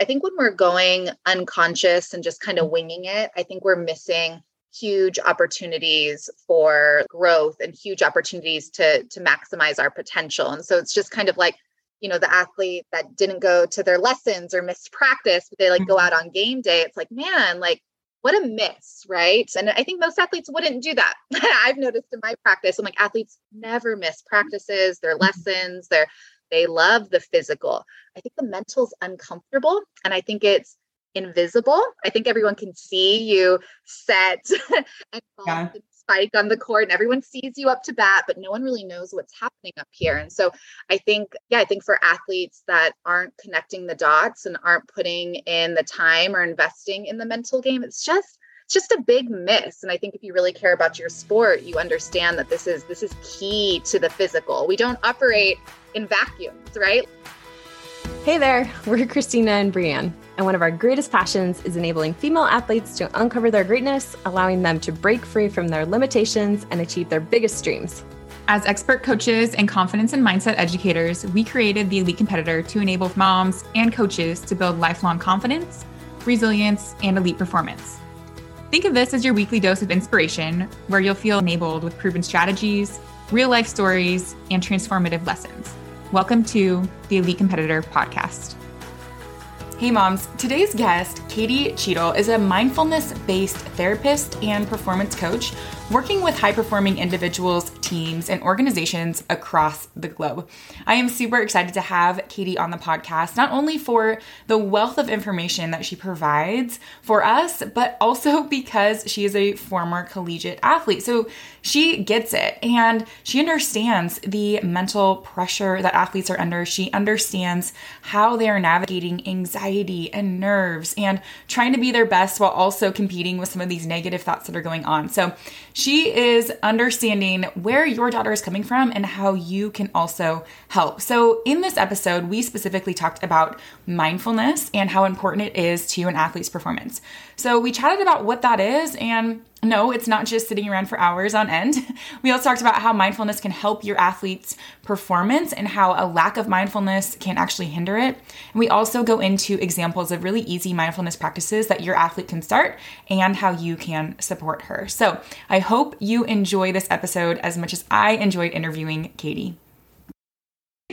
I think when we're going unconscious and just kind of winging it, I think we're missing huge opportunities for growth and huge opportunities to to maximize our potential. And so it's just kind of like you know the athlete that didn't go to their lessons or missed practice but they like go out mm-hmm. on game day it's like man like what a miss right and i think most athletes wouldn't do that i've noticed in my practice i'm like athletes never miss practices their mm-hmm. lessons their they love the physical i think the mental's uncomfortable and i think it's invisible. I think everyone can see you set and yeah. spike on the court and everyone sees you up to bat, but no one really knows what's happening up here. And so I think, yeah, I think for athletes that aren't connecting the dots and aren't putting in the time or investing in the mental game, it's just it's just a big miss. And i think if you really care about your sport you understand that this is this is key to the physical. We don't operate in vacuums right hey there we're christina and brianne and one of our greatest passions is enabling female athletes to uncover their greatness, allowing them to break free from their limitations and achieve their biggest dreams. As expert coaches and confidence and mindset educators, we created the Elite Competitor to enable moms and coaches to build lifelong confidence, resilience, and elite performance. Think of this as your weekly dose of inspiration, where you'll feel enabled with proven strategies, real life stories, and transformative lessons. Welcome to the Elite Competitor podcast. Hey moms, today's guest, Katie Cheadle, is a mindfulness based therapist and performance coach working with high performing individuals, teams, and organizations across the globe. I am super excited to have Katie on the podcast, not only for the wealth of information that she provides for us, but also because she is a former collegiate athlete. So she gets it and she understands the mental pressure that athletes are under. She understands how they are navigating anxiety and nerves and trying to be their best while also competing with some of these negative thoughts that are going on. So she is understanding where your daughter is coming from and how you can also help. So, in this episode, we specifically talked about mindfulness and how important it is to an athlete's performance. So, we chatted about what that is and no, it's not just sitting around for hours on end. We also talked about how mindfulness can help your athlete's performance and how a lack of mindfulness can actually hinder it. And we also go into examples of really easy mindfulness practices that your athlete can start and how you can support her. So I hope you enjoy this episode as much as I enjoyed interviewing Katie.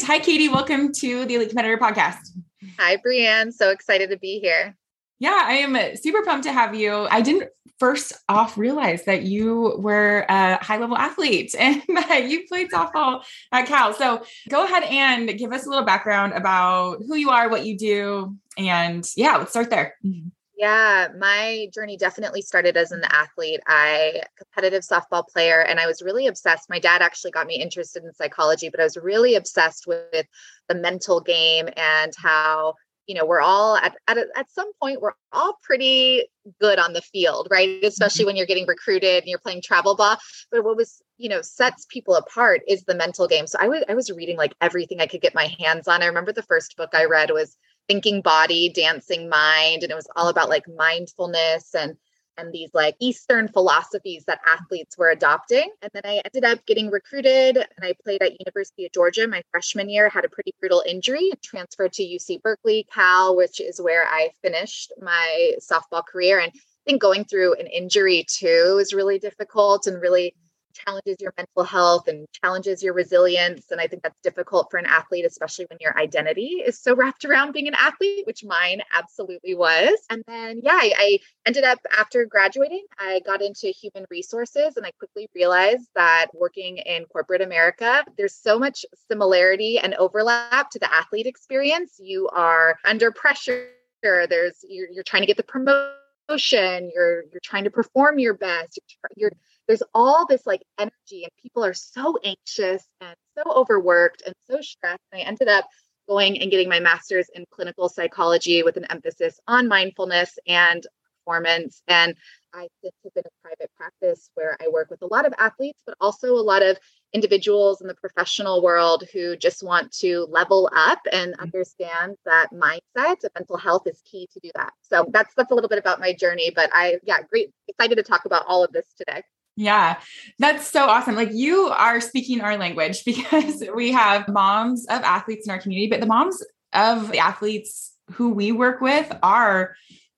Hi, Katie. Welcome to the Elite Competitor Podcast. Hi, Brianne. So excited to be here. Yeah, I am uh, super pumped to have you. I didn't first off realize that you were a high level athlete and that you played softball at Cal. So go ahead and give us a little background about who you are, what you do, and yeah, let's start there. Mm-hmm. Yeah, my journey definitely started as an athlete. I competitive softball player and I was really obsessed. My dad actually got me interested in psychology, but I was really obsessed with the mental game and how you know we're all at, at at some point we're all pretty good on the field right? Especially mm-hmm. when you're getting recruited and you're playing travel ball. But what was you know sets people apart is the mental game. So i was i was reading like everything i could get my hands on. I remember the first book i read was thinking body dancing mind and it was all about like mindfulness and and these like Eastern philosophies that athletes were adopting. And then I ended up getting recruited and I played at University of Georgia my freshman year, had a pretty brutal injury, transferred to UC Berkeley, Cal, which is where I finished my softball career. And I think going through an injury too is really difficult and really challenges your mental health and challenges your resilience. And I think that's difficult for an athlete, especially when your identity is so wrapped around being an athlete, which mine absolutely was. And then, yeah, I, I ended up after graduating, I got into human resources and I quickly realized that working in corporate America, there's so much similarity and overlap to the athlete experience. You are under pressure. There's you're, you're trying to get the promotion. You're you're trying to perform your best. You're, you're there's all this like energy and people are so anxious and so overworked and so stressed. And I ended up going and getting my master's in clinical psychology with an emphasis on mindfulness and performance. And I since have been a private practice where I work with a lot of athletes, but also a lot of individuals in the professional world who just want to level up and mm-hmm. understand that mindset of mental health is key to do that. So that's that's a little bit about my journey. But I yeah, great excited to talk about all of this today. Yeah, that's so awesome. Like you are speaking our language because we have moms of athletes in our community, but the moms of the athletes who we work with are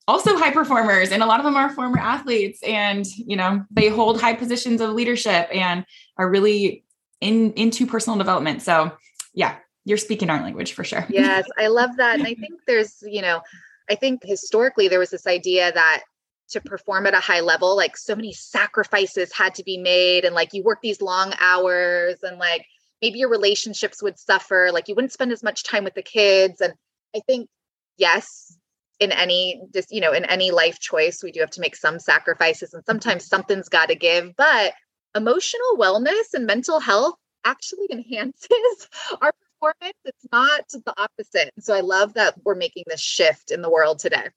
also high performers and a lot of them are former athletes and you know they hold high positions of leadership and are really in into personal development so yeah you're speaking our language for sure yes i love that and i think there's you know i think historically there was this idea that to perform at a high level like so many sacrifices had to be made and like you work these long hours and like maybe your relationships would suffer like you wouldn't spend as much time with the kids and i think yes in any just you know in any life choice we do have to make some sacrifices and sometimes something's got to give but emotional wellness and mental health actually enhances our performance. It's not the opposite so i love that we're making this shift in the world today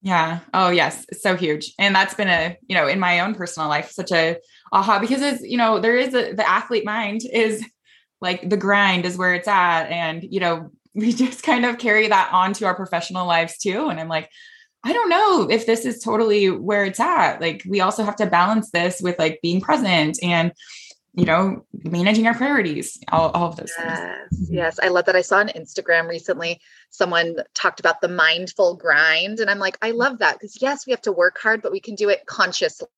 yeah oh yes so huge and that's been a you know in my own personal life such a aha because it's you know there is a the athlete mind is like the grind is where it's at and you know we just kind of carry that onto our professional lives too. And I'm like, I don't know if this is totally where it's at. Like, we also have to balance this with like being present and, you know, managing our priorities, all, all of those yes, things. Yes. I love that. I saw on Instagram recently someone talked about the mindful grind. And I'm like, I love that because, yes, we have to work hard, but we can do it consciously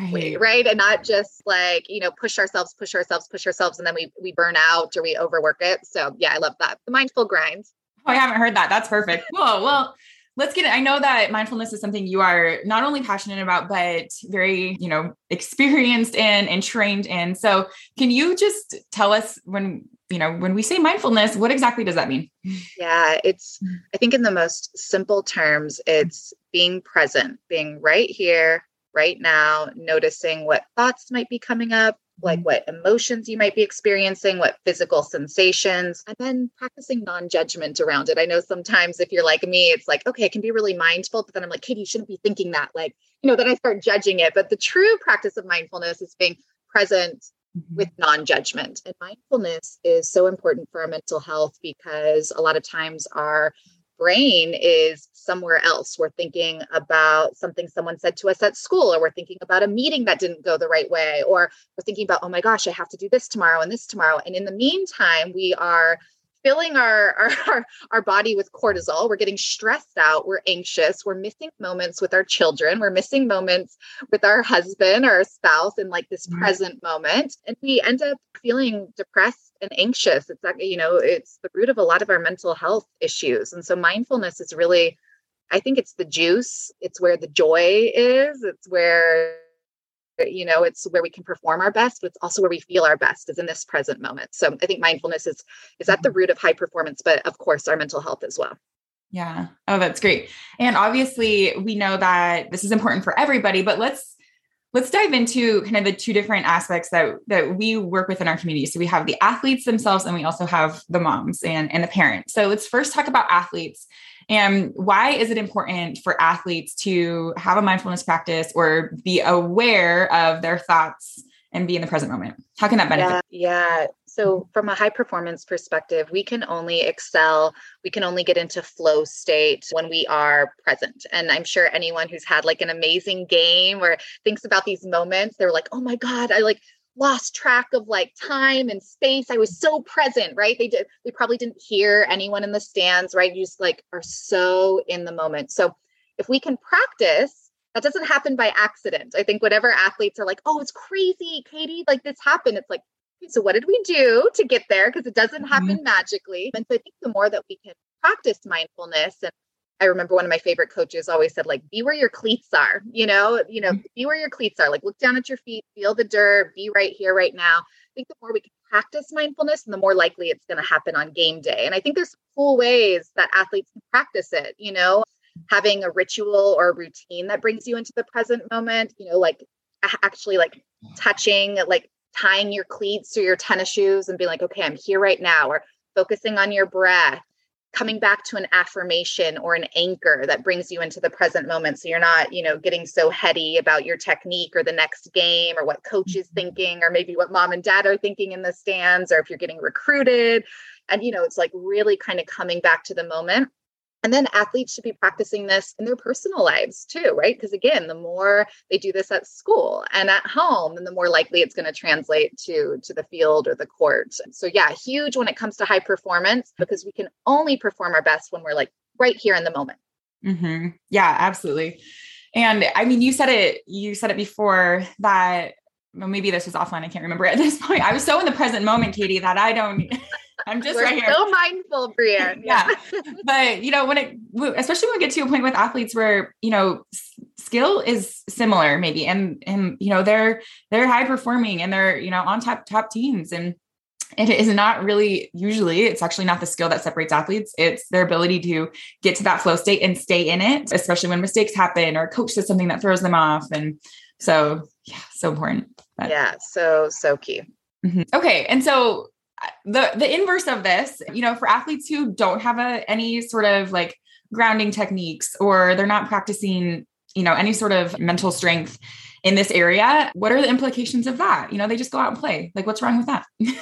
right. right and not just like you know push ourselves push ourselves push ourselves and then we we burn out or we overwork it so yeah i love that the mindful grind oh i haven't heard that that's perfect cool well let's get it. I know that mindfulness is something you are not only passionate about but very you know experienced in and trained in. So can you just tell us when you know when we say mindfulness what exactly does that mean? Yeah it's i think in the most simple terms it's being present being right here right now, noticing what thoughts might be coming up, like what emotions you might be experiencing, what physical sensations, and then practicing non judgment around it. I know sometimes if you're like me, it's like, okay, I can be really mindful, but then I'm like, Katie, you shouldn't be thinking that. Like, you know, then I start judging it. But the true practice of mindfulness is being present mm-hmm. with non judgment. And mindfulness is so important for our mental health because a lot of times our brain is somewhere else. We're thinking about something someone said to us at school, or we're thinking about a meeting that didn't go the right way, or we're thinking about, oh my gosh, I have to do this tomorrow and this tomorrow. And in the meantime, we are filling our, our our body with cortisol we're getting stressed out we're anxious we're missing moments with our children we're missing moments with our husband or our spouse in like this mm-hmm. present moment and we end up feeling depressed and anxious. It's like you know it's the root of a lot of our mental health issues and so mindfulness is really i think it's the juice it's where the joy is it's where you know it's where we can perform our best but it's also where we feel our best is in this present moment. So i think mindfulness is is at the mm-hmm. root of high performance but of course our mental health as well. Yeah. Oh that's great. And obviously we know that this is important for everybody but let's let's dive into kind of the two different aspects that that we work with in our community. So we have the athletes themselves and we also have the moms and and the parents. So let's first talk about athletes and why is it important for athletes to have a mindfulness practice or be aware of their thoughts and be in the present moment? How can that benefit? Yeah, yeah. So, from a high performance perspective, we can only excel, we can only get into flow state when we are present. And I'm sure anyone who's had like an amazing game or thinks about these moments, they're like, oh my God, I like lost track of like time and space. I was so present, right? They did, they probably didn't hear anyone in the stands, right? You just like are so in the moment. So if we can practice, that doesn't happen by accident. I think whatever athletes are like, oh, it's crazy, Katie, like this happened. It's like, so what did we do to get there? Because it doesn't happen mm-hmm. magically. And so I think the more that we can practice mindfulness and I remember one of my favorite coaches always said, like, be where your cleats are, you know, you know, mm-hmm. be where your cleats are. Like look down at your feet, feel the dirt, be right here, right now. I think the more we can practice mindfulness, and the more likely it's going to happen on game day. And I think there's cool ways that athletes can practice it, you know, having a ritual or a routine that brings you into the present moment, you know, like actually like touching, like tying your cleats or your tennis shoes and being like, okay, I'm here right now, or focusing on your breath coming back to an affirmation or an anchor that brings you into the present moment so you're not you know getting so heady about your technique or the next game or what coach is mm-hmm. thinking or maybe what mom and dad are thinking in the stands or if you're getting recruited and you know it's like really kind of coming back to the moment and then athletes should be practicing this in their personal lives too, right? Because again, the more they do this at school and at home, then the more likely it's going to translate to to the field or the court. So yeah, huge when it comes to high performance because we can only perform our best when we're like right here in the moment. Mm-hmm. Yeah, absolutely. And I mean, you said it, you said it before that well, maybe this was offline. I can't remember at this point. I was so in the present moment, Katie, that I don't, I'm just We're right here. So mindful, Brienne. yeah. but you know, when it, especially when we get to a point with athletes where, you know, skill is similar maybe, and, and, you know, they're, they're high performing and they're, you know, on top, top teams. And it is not really usually it's actually not the skill that separates athletes it's their ability to get to that flow state and stay in it especially when mistakes happen or coach does something that throws them off and so yeah so important but, yeah so so key mm-hmm. okay and so the the inverse of this you know for athletes who don't have a any sort of like grounding techniques or they're not practicing you know any sort of mental strength in this area what are the implications of that you know they just go out and play like what's wrong with that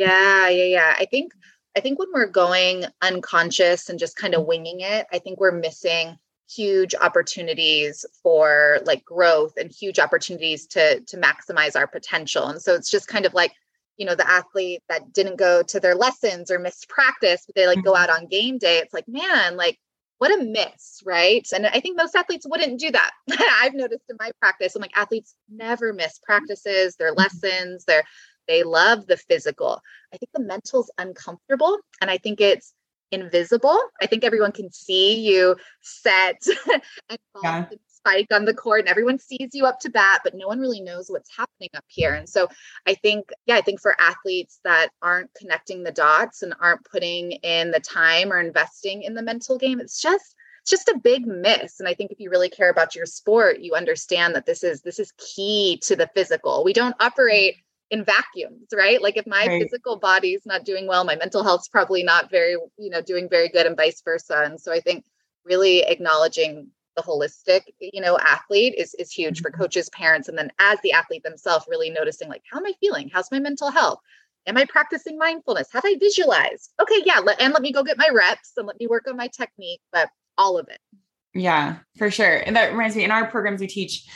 Yeah, yeah, yeah. I think I think when we're going unconscious and just kind of winging it, I think we're missing huge opportunities for like growth and huge opportunities to to maximize our potential. And so it's just kind of like, you know, the athlete that didn't go to their lessons or missed practice, but they like go mm-hmm. out on game day. It's like, man, like what a miss, right? And I think most athletes wouldn't do that. I've noticed in my practice, I'm like, athletes never miss practices, their mm-hmm. lessons, their they love the physical. I think the mental's uncomfortable and I think it's invisible. I think everyone can see you set and yeah. Spike on the court and everyone sees you up to bat, but no one really knows what's happening up here. And so I think, yeah, I think for athletes that aren't connecting the dots and aren't putting in the time or investing in the mental game, it's just it's just a big miss and i think if you really care about your sport you understand that this is this is key to the physical we don't operate in vacuums, right? Like if my right. physical body's not doing well, my mental health's probably not very, you know, doing very good and vice versa. And so I think really acknowledging the holistic, you know, athlete is is huge mm-hmm. for coaches, parents, and then as the athlete themselves, really noticing like, how am I feeling? How's my mental health? Am I practicing mindfulness? Have I visualized? Okay, yeah, let, and let me go get my reps and let me work on my technique, but all of it. Yeah, for sure. And that reminds me, in our programs, we teach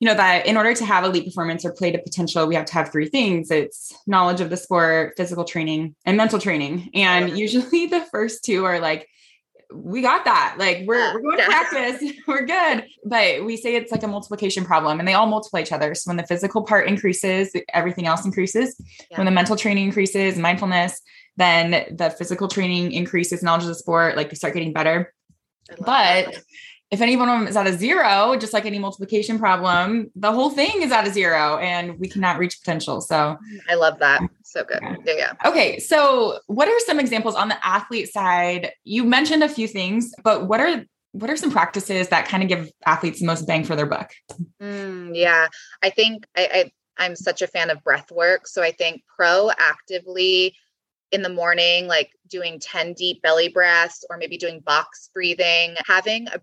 you know that in order to have elite performance or play to potential we have to have three things it's knowledge of the sport physical training and mental training and usually the first two are like we got that. Like we're, we're going to practice. We're good. But we say it's like a multiplication problem and they all multiply each other. So when the physical part increases everything else increases. Yeah. when the mental training increases mindfulness then the physical training increases knowledge of the sport like you start getting better. But that if any one of them is at a zero, just like any multiplication problem, the whole thing is at a zero and we cannot reach potential. So I love that. So good. Yeah. yeah. Okay. So what are some examples on the athlete side? You mentioned a few things, but what are what are some practices that kind of give athletes the most bang for their buck? Mm, yeah, I think I, I I'm such a fan of breath work. So I think proactively in the morning, like doing 10 deep belly breaths or maybe doing box breathing, having a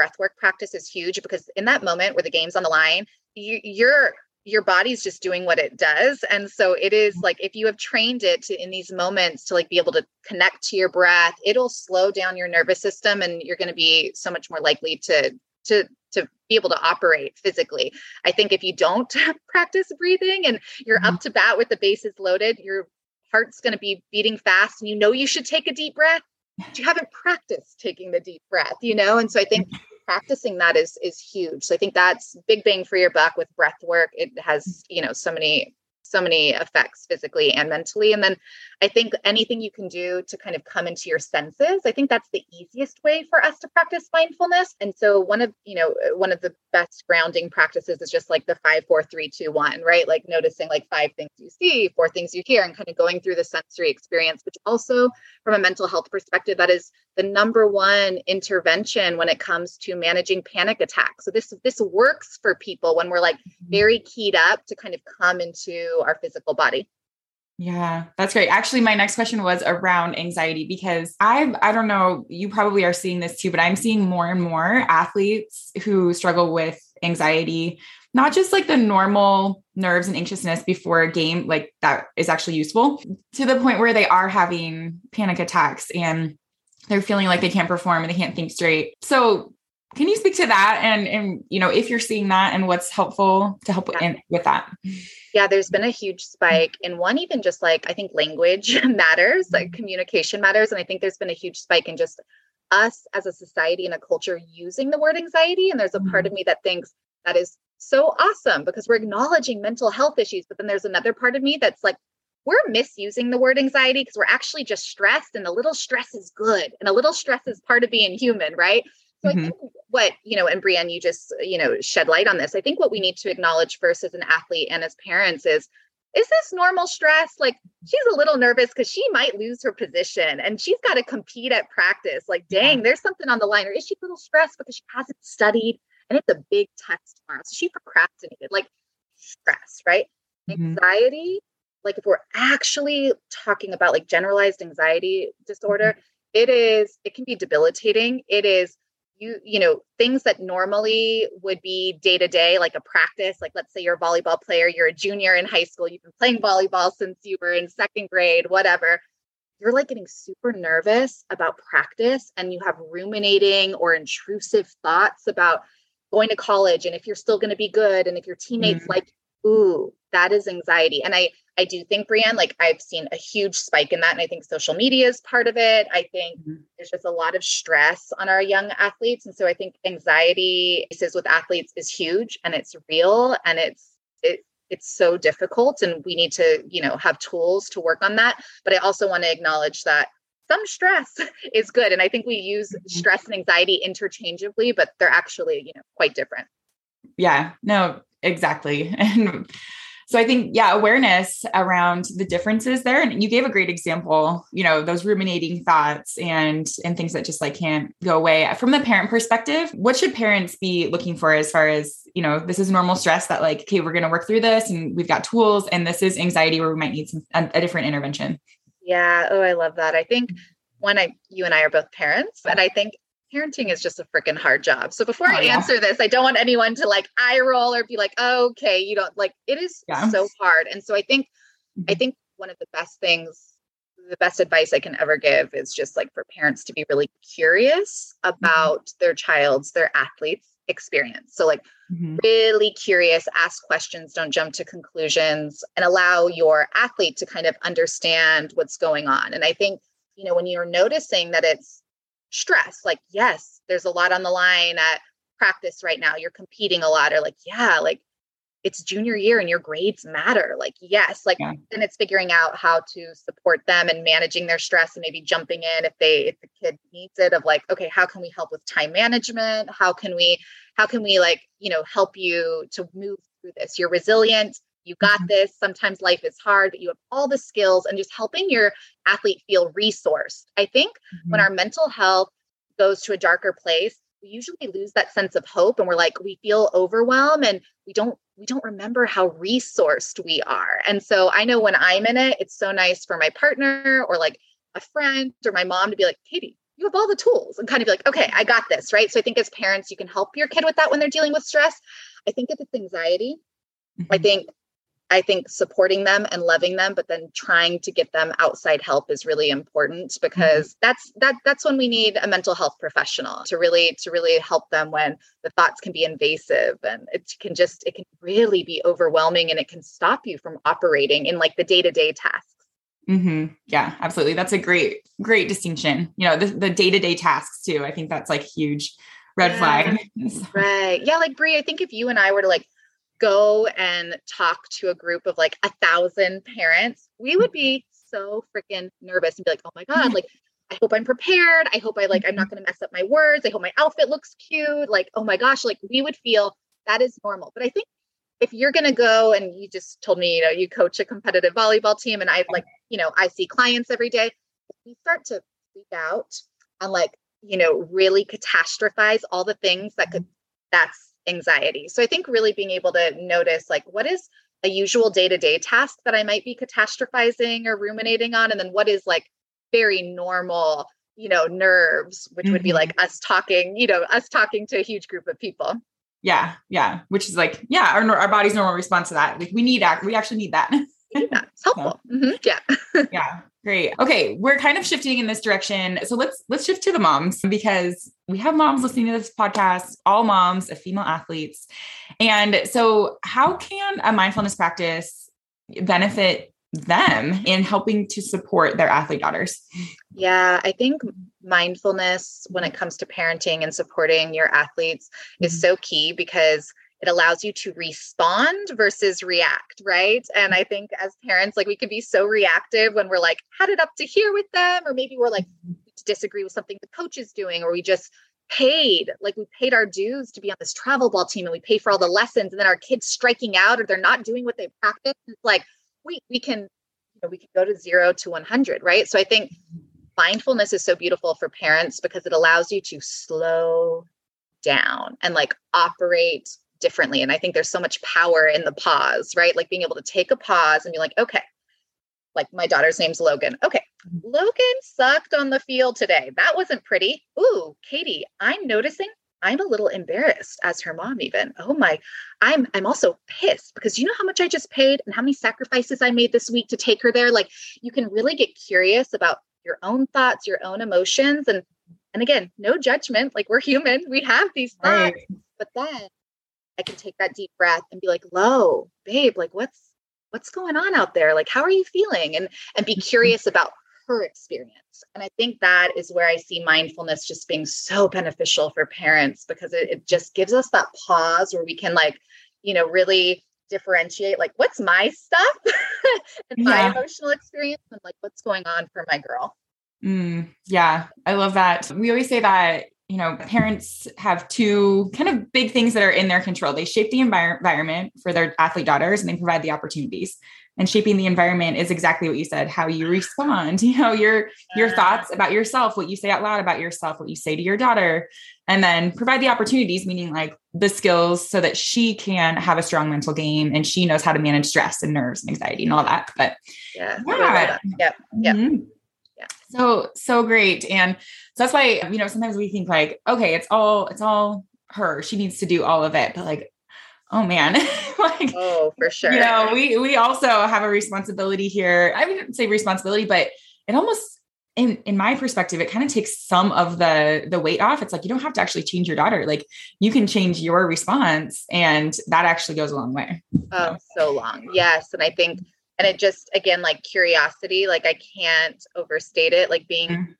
breathwork practice is huge because in that moment where the game's on the line, you, you're your body's just doing what it does. And so it is like if you have trained it to in these moments to like be able to connect to your breath it'll slow down your nervous system and you're going to be so much more likely to to to be able to operate physically. I think if you don't practice breathing and you're mm-hmm. up to bat with the bases loaded your heart's going to be beating fast and you know you should take a deep breath you haven't practiced taking the deep breath, you know? And so I think practicing that is is huge. So I think that's big bang for your buck with breath work. It has, you know, so many so many effects physically and mentally. And then I think anything you can do to kind of come into your senses, I think that's the easiest way for us to practice mindfulness. And so one of, you know, one of the best grounding practices is just like the five, four, three, two, one, right? Like noticing like five things you see, four things you hear, and kind of going through the sensory experience, which also from a mental health perspective, that is the number one intervention when it comes to managing panic attacks. So this this works for people when we're like mm-hmm. very keyed up to kind of come into our physical body. Yeah, that's great. Actually, my next question was around anxiety because I I don't know, you probably are seeing this too, but I'm seeing more and more athletes who struggle with anxiety, not just like the normal nerves and anxiousness before a game like that is actually useful to the point where they are having panic attacks and they're feeling like they can't perform and they can't think straight. So can you speak to that and and you know if you're seeing that and what's helpful to help yeah. in, with that yeah there's been a huge spike in one even just like i think language matters like mm-hmm. communication matters and i think there's been a huge spike in just us as a society and a culture using the word anxiety. And there's a part of Mm-hmm. me that thinks that is so awesome because we're acknowledging mental health issues. But then there's another part of me that's like, we're misusing the word anxiety because we're actually just stressed and a little stress is good and a little stress is part of being human, right? So Mhm. I think what, you know, and Brienne, you just, you know, shed light on this. I think what we need to acknowledge first as an athlete and as parents is is this normal stress? Like she's a little nervous because she might lose her position and she's got to compete at practice. Like, dang, there's something on the line. Or is she a little stressed because she hasn't studied and it's a big test tomorrow? So she procrastinated, like stress, right? Mhm. Anxiety, like if we're actually talking about like generalized anxiety disorder, it is, it can be debilitating. It is you you know things that normally would be day to day like a practice like let's say you're a volleyball player you're a junior in high school you've been playing volleyball since you were in second grade whatever you're like getting super nervous about practice and you have ruminating or intrusive thoughts about going to college and if you're still going to be good and if your teammates Mm. like ooh that is anxiety and i i do think brienne like i've seen a huge spike in that and i think social media is part of it i think Mhm. there's just a lot of stress on our young athletes and so i think anxiety is with athletes is huge and it's real and it's it, it's so difficult and we need to you know have tools to work on that but i also want to acknowledge that some stress is good and i think we use Mhm. stress and anxiety interchangeably but they're actually you know quite different Yeah, no, exactly. And so I think, yeah, awareness around the differences there. And you gave a great example, you know, those ruminating thoughts and and things that just like can't go away. From the parent perspective, what should parents be looking for as far as, you know, this is normal stress that like, okay, we're gonna work through this and we've got tools, and this is anxiety where we might need some a, a different intervention. Yeah. Oh, I love that. I think when I, you and I are both parents, and I think parenting is just a freaking hard job. So before Oh, I yeah. answer this, I don't want anyone to like eye roll or be like, oh, okay, you don't like it is Yeah. so hard. And so I think, I Mhm. think one of the best things, the best advice I can ever give is just like for parents to be really curious about their child's, their athletes experience. So like Mhm. really curious, ask questions, don't jump to conclusions, and allow your athlete to kind of understand what's going on. And I think, you know, when you're noticing that it's stress, like, yes, there's a lot on the line at practice right now, you're competing a lot, or like, yeah, like it's junior year and your grades matter. Like, yes, like, Yeah. and it's figuring out how to support them and managing their stress and maybe jumping in if they, if the kid needs it, of like, okay, how can we help with time management? How can we, how can we like you know help you to move through this you're resilient you got Mhm. this sometimes life is hard but you have all the skills and just helping your athlete feel resourced i think when Mhm. our mental health goes to a darker place we usually lose that sense of hope and we're like we feel overwhelmed and we don't we don't remember how resourced we are and so i know when i'm in it it's so nice for my partner or like a friend or my mom to be like katie you have all the tools and kind of be like okay i got this right so i think as parents you can help your kid with that when they're dealing with stress i think if it's anxiety I Mhm. think I think supporting them and loving them, but then trying to get them outside help is really important because that's that that's when we need a mental health professional to really to really help them when the thoughts can be invasive and it can just it can really be overwhelming and it can stop you from operating in like the day-to-day tasks. hmm Yeah, absolutely. That's a great, great distinction. You know, the, the day-to-day tasks too. I think that's like huge red Yeah. flag. Right. Yeah, like Brie, I think if you and I were to like go and talk to a group of like a thousand parents, we would be mm-hmm. so freaking nervous and be like, oh my God, like I hope I'm prepared. I hope I like I'm not mm-hmm. gonna mess up my words. I hope my outfit looks cute. Like, oh my gosh, like we would feel that is normal. But I think if you're gonna go and you just told me, you know, you coach a competitive volleyball team and I like, you know, I see clients every day, we start to freak out and like, you know, really catastrophize all the things that could mm-hmm. that's anxiety. So I think really being able to notice like what is a usual day-to-day task that I might be catastrophizing or ruminating on and then what is like very normal, you know, nerves, which would be Mhm. like us talking, you know, us talking to a huge group of people. Yeah, yeah. Which is like, yeah, our our body's normal response to that. Like we need act. We actually need that. Yeah, it's helpful. Mhm, Yeah. yeah, great. Okay, we're kind of shifting in this direction. So let's let's shift to the moms because we have moms listening to this podcast, all moms of female athletes. And so how can a mindfulness practice benefit them in helping to support their athlete daughters? Yeah, I think mindfulness when it comes to parenting and supporting your athletes mm-hmm. is so key because it allows you to respond versus react, right? And I think as parents, like we can be so reactive when we're like had it up to here with them, or maybe we're like mm-hmm. disagree with something the coach is doing, or we just paid like we paid our dues to be on this travel ball team and we pay for all the lessons and then our kids striking out or they're not doing what they practice it's like wait we can you know we can go to 0 to 100 right so i think mindfulness is so beautiful for parents because it allows you to slow down and like operate differently and i think there's so much power in the pause right like being able to take a pause and be like okay like my daughter's name's Logan. Okay. Mm-hmm. Logan sucked on the field today. That wasn't pretty. Ooh, Katie, I'm noticing I'm a little embarrassed as her mom even. Oh my, I'm I'm also pissed because you know how much I just paid and how many sacrifices I made this week to take her there. Like you can really get curious about your own thoughts, your own emotions and and again, no judgment. Like we're human. We have these thoughts. Right. But then I can take that deep breath and be like, "Low, babe, like what's what's going on out there? Like how are you feeling? And and be mm-hmm. curious about her experience. And i think that is where i see mindfulness just being so beneficial for parents because it, it just gives us that pause where we can like you know really differentiate like what's my stuff? and my emotional experience and like what's going on for my girl. Mm, yeah i love that. We always say that you know, parents have two kind of big things that are in their control. They shape the envir- environment for their athlete daughters and they provide the opportunities. And shaping the environment is exactly what you said, how you respond, you know, your your thoughts about yourself, what you say out loud about yourself, what you say to your daughter, and then provide the opportunities, meaning like the skills so that she can have a strong mental game and she knows how to manage stress and nerves and anxiety and all that. But yeah, yeah. yeah. Mm-hmm. So so great. And so that's why, you know, sometimes we think like, okay, it's all, it's all her. She needs to do all of it. But like, oh man, like, oh, for sure. You know, we, we also have a responsibility here. I wouldn't say responsibility, but it almost, in, in my perspective, it kind of takes some of the the weight off. It's like you don't have to actually change your daughter. Like you can change your response, and that actually goes a long way. Oh, so long. Yes, and I think, and it just again like curiosity. Like I can't overstate it. Like being mm-hmm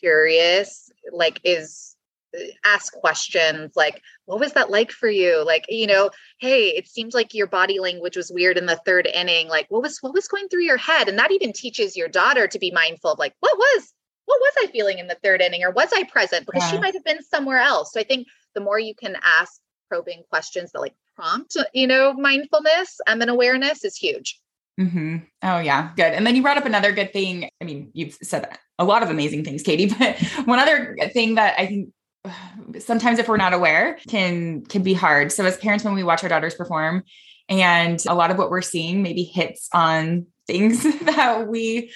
curious like is uh, ask questions like what was that like for you like you know hey it seems like your body language was weird in the third inning like what was what was going through your head and that even teaches your daughter to be mindful of like what was what was i feeling in the third inning or was i present because yeah. she might have been somewhere else so i think the more you can ask probing questions that like prompt you know mindfulness and then awareness is huge Mm-hmm. Oh yeah, good. And then you brought up another good thing. I mean, you've said a lot of amazing things, Katie, but one other thing that I think sometimes if we're not aware can can be hard. So as parents, when we watch our daughters perform, and a lot of what we're seeing maybe hits on things that we,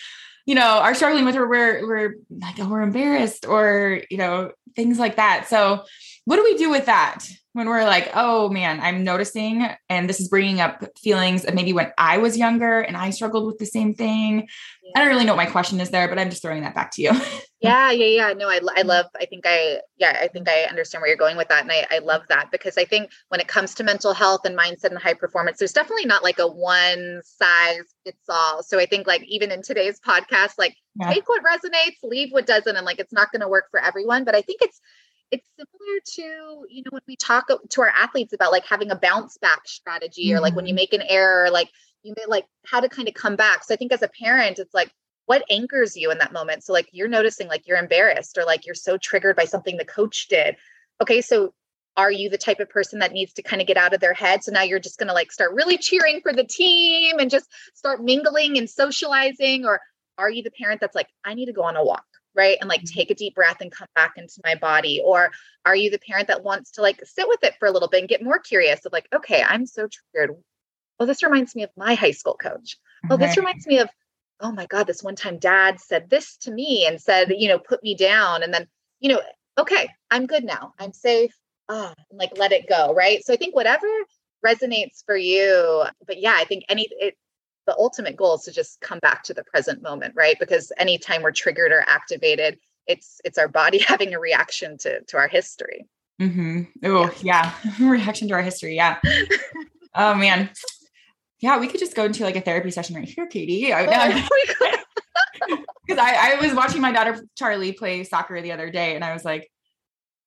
you know, are struggling with, or we're we're like, oh, we're embarrassed, or you know, things like that. So what do we do with that? when we're like, oh man, I'm noticing, and this is bringing up feelings of maybe when I was younger and I struggled with the same thing. Yeah. I don't really know what my question is there, but I'm just throwing that back to you. yeah, yeah, yeah. No, I, I love, I think I, yeah, I think I understand where you're going with that. And I, I love that because I think when it comes to mental health and mindset and high performance, there's definitely not like a one size fits all. So I think like even in today's podcast, like yeah. take what resonates, leave what doesn't. And like it's not going to work for everyone. But I think it's, it's similar to you know when we talk to our athletes about like having a bounce back strategy mm-hmm. or like when you mm-hmm. make an error like you may like how to kind of come back. So i think as a parent it's like what anchors you in that moment? So like you're noticing like you're embarrassed or like you're so triggered by something the coach did. Okay so are you the type of person that needs to kind of get out of their head? So now you're just going to like start really cheering for the team and just start mingling and socializing? Or are you the parent that's like i need to go on a walk right and like mm-hmm. take a deep breath and come back into my body or are you the parent that wants to like sit with it for a little bit and get more curious of like okay i'm so triggered. Well this reminds me of my high school coach. Well this reminds me of oh my god this one time dad said this to me and said you know put me down and then you know okay i'm good now. I'm safe. Ah, and like let it go right? So i think whatever resonates for you but yeah i think any it, the ultimate goal is to just come back to the present moment right because anytime we're triggered or activated it's it's our body having a reaction to to our history mm-hmm. oh yeah. yeah reaction to our history yeah oh man yeah, we could just go into like a therapy session right here, Katie. I, because I, I was watching my daughter Charlie play soccer the other day and I was like,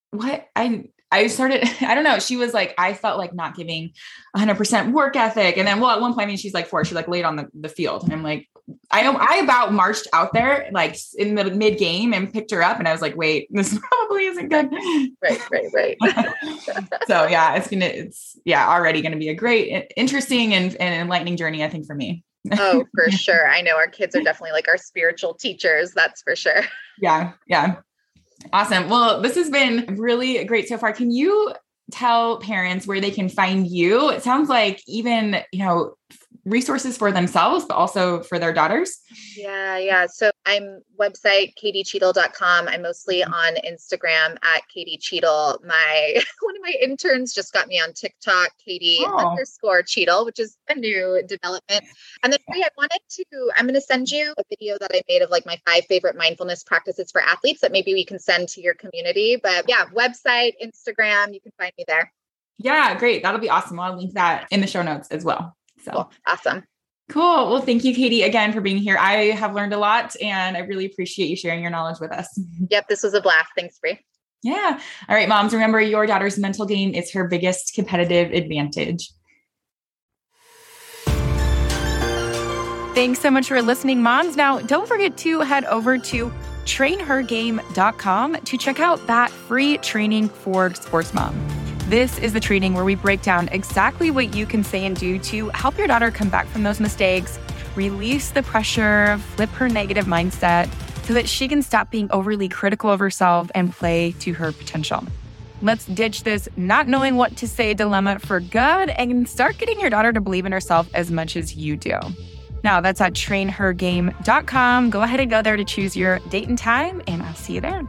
what? I I started, I don't know. She was like, I felt like not giving 100% work ethic. And then, well, at one point, I mean, she's like four, she like laid on the, the field. And I'm like, I know I about marched out there like in the mid game and picked her up. And I was like, wait, this probably isn't good. Right, right, right. so yeah, it's gonna, it's yeah, already going to be a great, interesting and, and enlightening journey, I think, for me. oh, for sure. I know our kids are definitely like our spiritual teachers. That's for sure. Yeah. Yeah. Awesome. Well, this has been really great so far. Can you tell parents where they can find you? It sounds like even, you know, resources for themselves, but also for their daughters? Yeah, yeah. So I'm website katiecheadle.com. I'm mostly mm-hmm. on Instagram at Katie Cheadle. My one of my interns just got me on TikTok, Katie oh. underscore Cheadle, which is a new development. And then I wanted to, I'm going to send you a video that I made of like my five favorite mindfulness practices for athletes that maybe we can send to your community. But yeah, website, Instagram, you can find me there. Yeah, great. That'll be awesome. I'll link that in the show notes as well. So cool. awesome. Cool. Well, thank you, Katie, again for being here. I have learned a lot and I really appreciate you sharing your knowledge with us. Yep, this was a blast. Thanks, Brie. Yeah. All right, moms, remember your daughter's mental game is her biggest competitive advantage. Thanks so much for listening, moms. Now, don't forget to head over to trainhergame.com to check out that free training for sports mom. This is the training where we break down exactly what you can say and do to help your daughter come back from those mistakes, release the pressure, flip her negative mindset so that she can stop being overly critical of herself and play to her potential. Let's ditch this not knowing what to say dilemma for good and start getting your daughter to believe in herself as much as you do. Now, that's at trainhergame.com. Go ahead and go there to choose your date and time, and I'll see you there.